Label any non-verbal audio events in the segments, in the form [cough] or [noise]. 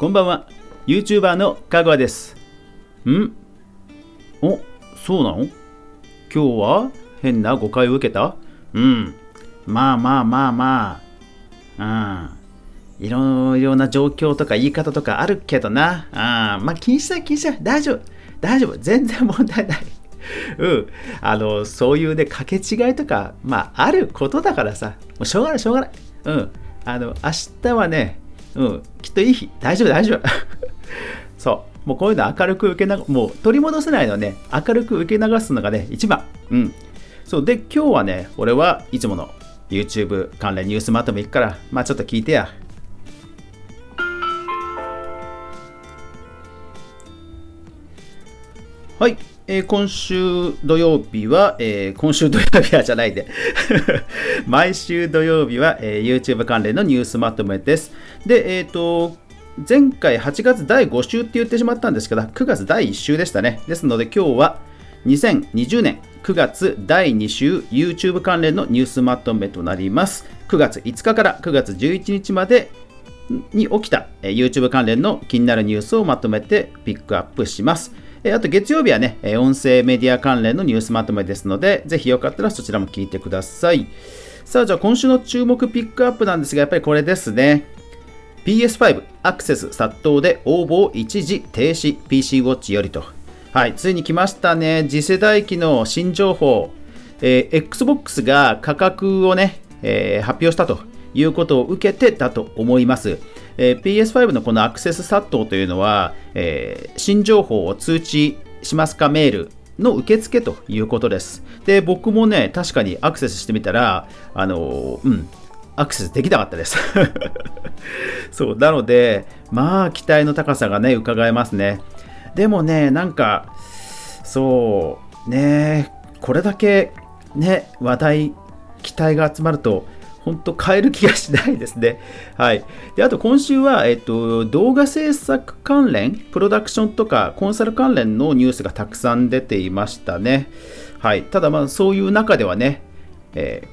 こんばんは。YouTuber のかぐわです。ん？おそうなの？今日は変な誤解を受けた？うん。まあまあまあまあ。うん。いろいろな状況とか言い方とかあるけどな。あまあ気にしない気にしない。大丈夫。大丈夫。全然問題ない。[laughs] うん、あのそういうね掛け違いとかまああることだからさ。もうしょうがないしょうがない。うん。あの明日はねうん、きっといい日。大丈夫、大丈夫。[laughs] そう。もうこういうの明るく受けなもう取り戻せないのね、明るく受け流すのがね、一番。うん。そう。で、今日はね、俺はいつもの YouTube 関連ニュースまとめいくから、まあちょっと聞いてや。はい。えー、今週土曜日は、えー、今週土曜日はじゃないで [laughs] 毎週土曜日は、えー、YouTube 関連のニュースまとめです。で、えっ、と、前回8月第5週って言ってしまったんですけど、9月第1週でしたね。ですので今日は2020年9月第2週 YouTube 関連のニュースまとめとなります。9月5日から9月11日までに起きた YouTube 関連の気になるニュースをまとめてピックアップします。あと月曜日はね、音声メディア関連のニュースまとめですので、ぜひよかったらそちらも聞いてください。さあ、じゃあ今週の注目ピックアップなんですが、やっぱりこれですね。PS5 アクセス殺到で応募を一時停止 PC ウォッチよりと。はい、ついに来ましたね。次世代機の新情報。えー、Xbox が価格をね、えー、発表したということを受けてだと思います。えー、PS5 のこのアクセス殺到というのは、えー、新情報を通知しますかメールの受付ということです。で、僕もね、確かにアクセスしてみたら、あの、うん、アクセスできなかったです。[laughs] そう、なので、まあ、期待の高さがね、伺えますね。でもね、なんか、そう、ね、これだけね、話題、期待が集まると、本当変える気がしないですね。[laughs] はい。で、あと今週は、えっと、動画制作関連、プロダクションとかコンサル関連のニュースがたくさん出ていましたね。はい。ただまあそういう中ではね、えー、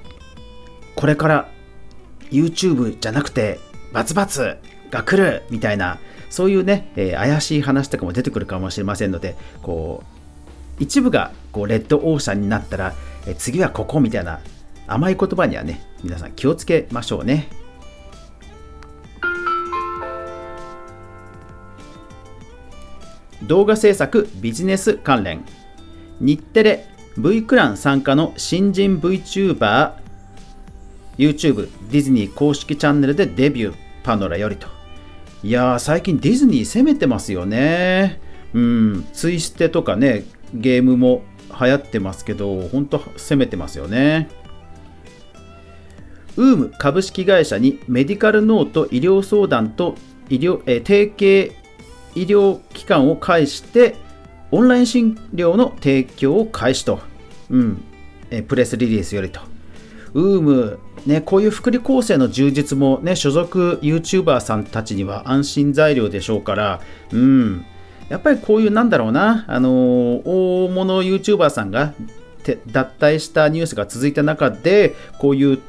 これから YouTube じゃなくてバツバツが来るみたいな、そういうね、えー、怪しい話とかも出てくるかもしれませんので、こう、一部がこうレッドオーシャンになったら、え次はここみたいな甘い言葉にはね、皆さん気をつけましょうね。動画制作ビジネス関連日テレ V クラン参加の新人 VTuber YouTube ディズニー公式チャンネルでデビューパノラよりと。いやー最近ディズニー攻めてますよね。うんツイステとかねゲームも流行ってますけど本当攻めてますよね。ウーム株式会社にメディカルノート医療相談と医療、え、提携医療機関を介してオンライン診療の提供を開始と、うんえ、プレスリリースよりと。ウーム、ね、こういう福利厚生の充実も、ね、所属 YouTuber さんたちには安心材料でしょうから、うん、やっぱりこういうなんだろうな、あのー、大物 YouTuber さんが脱退したニュースが続いた中で、こういう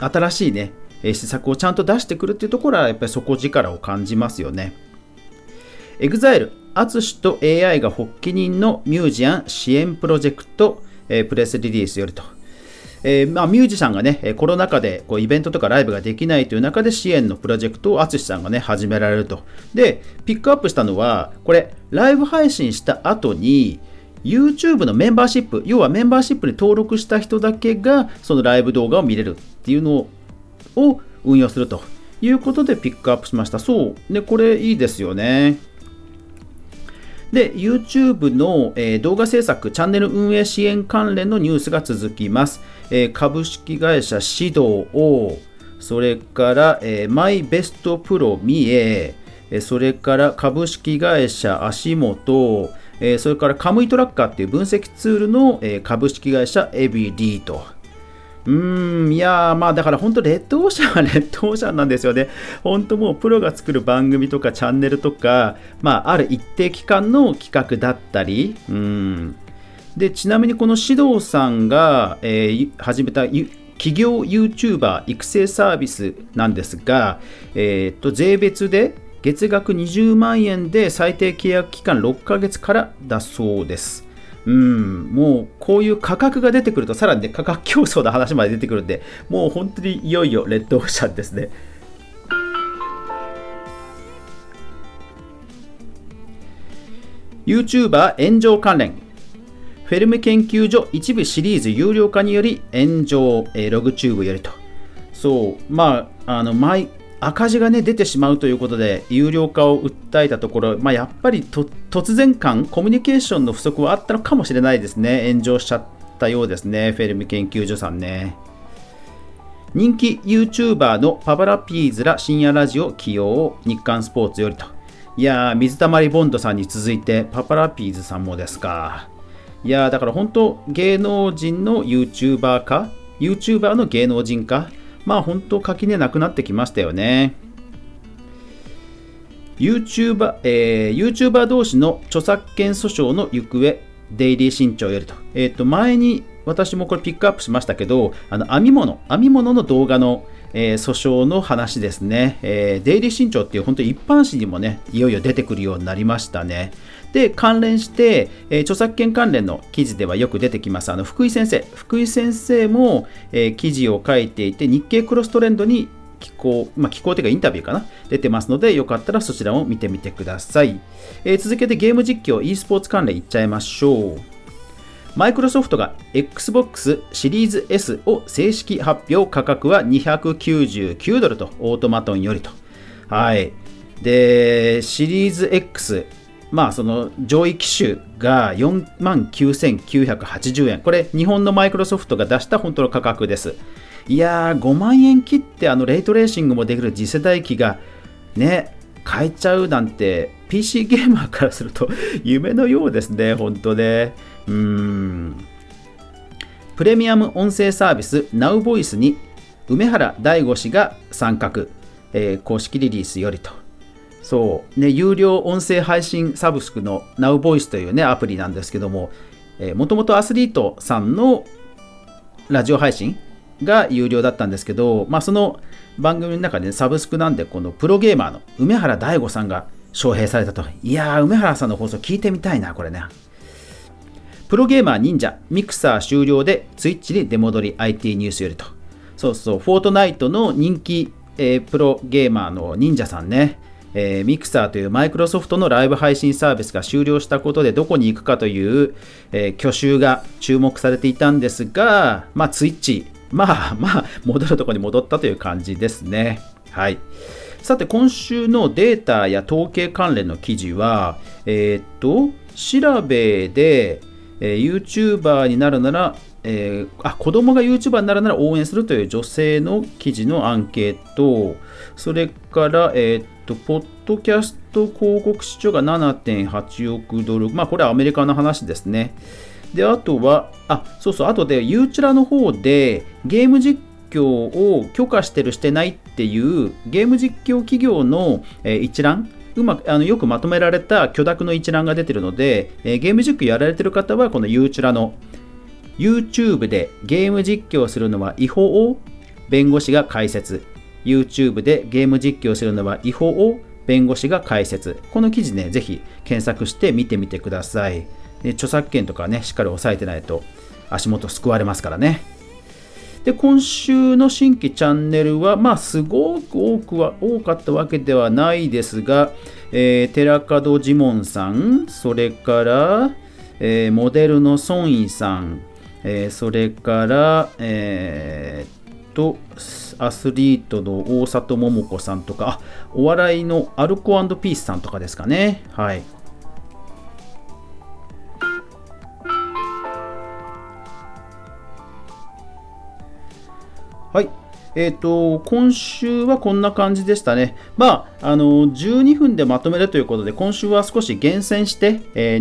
新しいね、施策をちゃんと出してくるっていうところはやっぱり底力を感じますよね。exileats 氏と AI が発起人のミュージアン支援プロジェクト、えー、プレスリリースよりと。えーまあ、ミュージシャンがね、コロナ禍でこうイベントとかライブができないという中で支援のプロジェクトを淳さんがね、始められると。で、ピックアップしたのは、これ、ライブ配信した後に、YouTube のメンバーシップ、要はメンバーシップに登録した人だけがそのライブ動画を見れるっていうのを運用するということでピックアップしました。そう。で、これいいですよね。で、YouTube の、えー、動画制作、チャンネル運営支援関連のニュースが続きます。えー、株式会社指導を、それから、えー、マイベストプロミエ、それから株式会社足元、えー、それからカムイトラッカーっていう分析ツールの、え、株式会社エビディと。うーん、いやまあだから本当、レッドオーシャンは [laughs] レッドオーシャンなんですよね。本当もうプロが作る番組とかチャンネルとか、まあある一定期間の企画だったり、うん。で、ちなみにこの指導さんが、えー、始めた企業 YouTuber 育成サービスなんですが、えー、と税別で月額20万円で最低契約期間6ヶ月からだそうです。うん、もうこういう価格が出てくると、さらに、ね、価格競争の話まで出てくるんで、もう本当にいよいよレッドオーシャンですね。YouTuber 炎上関連。フェルム研究所一部シリーズ有料化により炎上、えー、ログチューブよりと。そうまああの毎赤字が、ね、出てしまうということで有料化を訴えたところ、まあ、やっぱりとっ突然感コミュニケーションの不足はあったのかもしれないですね。炎上しちゃったようですね。フェルム研究所さんね。人気 YouTuber のパパラピーズら深夜ラジオ起用を日刊スポーツよりと。いやー水溜りボンドさんに続いてパパラピーズさんもですか。いやーだから本当芸能人の YouTuber 化 YouTuber の芸能人化まあ本当垣根なくなってきましたよね。YouTuber、えー、YouTuber 同士の著作権訴訟の行方、デイリー新潮よりと。えっ、ー、と、前に私もこれピックアップしましたけど、あの編み物、編み物の動画の、えー、訴訟の話ですね。えー、デイリー新潮っていう本当に一般紙にもね、いよいよ出てくるようになりましたね。で、関連して、えー、著作権関連の記事ではよく出てきます、あの福井先生。福井先生も、えー、記事を書いていて、日経クロストレンドに寄稿、まあ、寄稿というかインタビューかな？出てますので、よかったらそちらを見てみてください。えー、続けてゲーム実況、e スポーツ関連いっちゃいましょう。マイクロソフトが Xbox シリーズ S を正式発表価格は299ドルとオートマトンよりと。はい。で、シリーズ X、まあ、その上位機種が4万9980円。これ、日本のマイクロソフトが出した本当の価格です。いやー、5万円切ってあのレイトレーシングもできる次世代機がね、買えちゃうなんて、PC ゲーマーからすると [laughs] 夢のようですね、本当ね。うーん。プレミアム音声サービス NowVoice に梅原大吾氏が参画、えー、公式リリースよりと。そう、ね、有料音声配信サブスクの NowVoice というね、アプリなんですけども、もともとアスリートさんのラジオ配信が有料だったんですけど、まあ、その番組の中で、ね、サブスクなんで、このプロゲーマーの梅原大吾さんが招聘されたと。いやー、梅原さんの放送聞いてみたいな、これね。プロゲーマー忍者、ミクサー終了で、ツイッチに出戻り IT ニュースよりと。そうそう、フォートナイトの人気、えー、プロゲーマーの忍者さんね。えー、ミクサーというマイクロソフトのライブ配信サービスが終了したことでどこに行くかという、えー、去就が注目されていたんですが、まあ、ツイッチ、まあまあ、戻るところに戻ったという感じですね。はい。さて、今週のデータや統計関連の記事は、えー、っと、調べで、えー、YouTuber になるなら、えー、あ子供が YouTuber になるなら応援するという女性の記事のアンケート、それから、えー、っと、ポッドキャスト広告市場が7.8億ドル、まあ、これはアメリカの話ですね。で、あとは、あ、そうそう、あとで、ユーチュラの方で、ゲーム実況を許可してる、してないっていう、ゲーム実況企業の、えー、一覧、うまくあのよくまとめられた許諾の一覧が出てるので、えー、ゲーム実況やられてる方は、このユーチュラの YouTube でゲーム実況するのは違法を弁護士が解説。YouTube でゲーム実況するのは違法を弁護士が解説。この記事ね、ぜひ検索して見てみてください。で著作権とかね、しっかり押さえてないと足元救われますからね。で、今週の新規チャンネルは、まあ、すごく多くは、多かったわけではないですが、えー、寺門ジモンさん、それから、えー、モデルのソンイさん、えー、それから、えー、と、アスリートの大里桃子さんとか、お笑いのアルコピースさんとかですかね。はい。はい。えっ、ー、と、今週はこんな感じでしたね。まあ、あの、12分でまとめるということで、今週は少し厳選して、え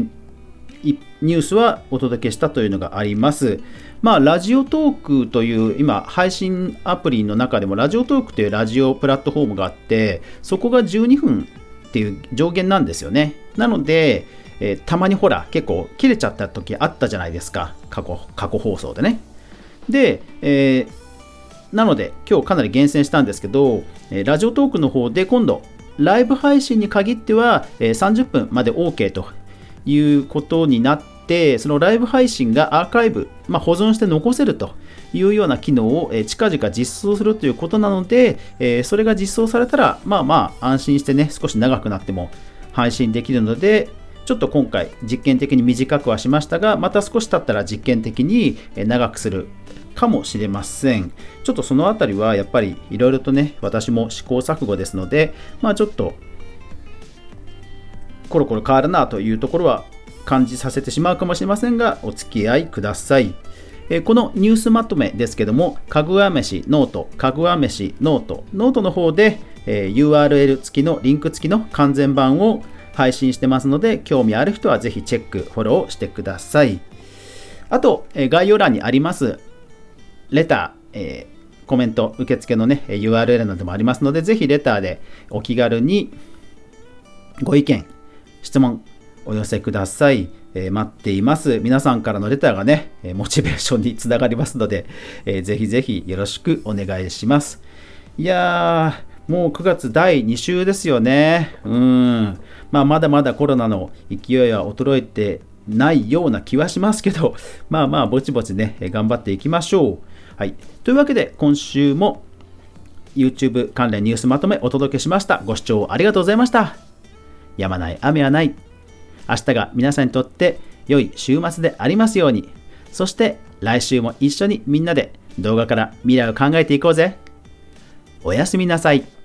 ー、ニュースはお届けしたというのがあります。まあ、ラジオトークという今、配信アプリの中でもラジオトークというラジオプラットフォームがあって、そこが12分っていう上限なんですよね。なので、えー、たまにほら、結構切れちゃった時あったじゃないですか。過去、過去放送でね。で、えーなので、今日かなり厳選したんですけど、ラジオトークの方で今度、ライブ配信に限っては、えー、30分まで OK ということになって、そのライブ配信がアーカイブ、まあ、保存して残せるというような機能を、え、近々実装するということなので、え、それが実装されたら、まあまあ安心してね、少し長くなっても配信できるので、ちょっと今回実験的に短くはしましたが、また少し経ったら実験的に長くするかもしれません。ちょっとそのあたりはやっぱりいろいろとね、私も試行錯誤ですので、まあちょっとコロコロ変わるなというところは感じさせてしまうかもしれませんが、お付き合いください。えこのニュースまとめですけども、かぐわ飯ノート、かぐわ飯ノート、ノートの方で、え URL 付きのリンク付きの完全版を配信してますので、興味ある人はぜひチェック、フォローしてください。あと、え概要欄にあります、レター、えー、コメント、受付のね、URL などもありますので、ぜひレターでお気軽にご意見、質問、お寄せください。えー、待っています。皆さんからのレターがね、モチベーションにつながりますので、えー、ぜひぜひよろしくお願いします。いやー、もう9月第2週ですよね。うん。まあ、まだまだコロナの勢いは衰えてないような気はしますけど、まあまあ、ぼちぼちね、頑張っていきましょう。はい。というわけで、今週も YouTube 関連ニュースまとめお届けしました。ご視聴ありがとうございました。やまない雨はない。明日が皆さんにとって良い週末でありますように。そして来週も一緒にみんなで動画から未来を考えていこうぜ。おやすみなさい。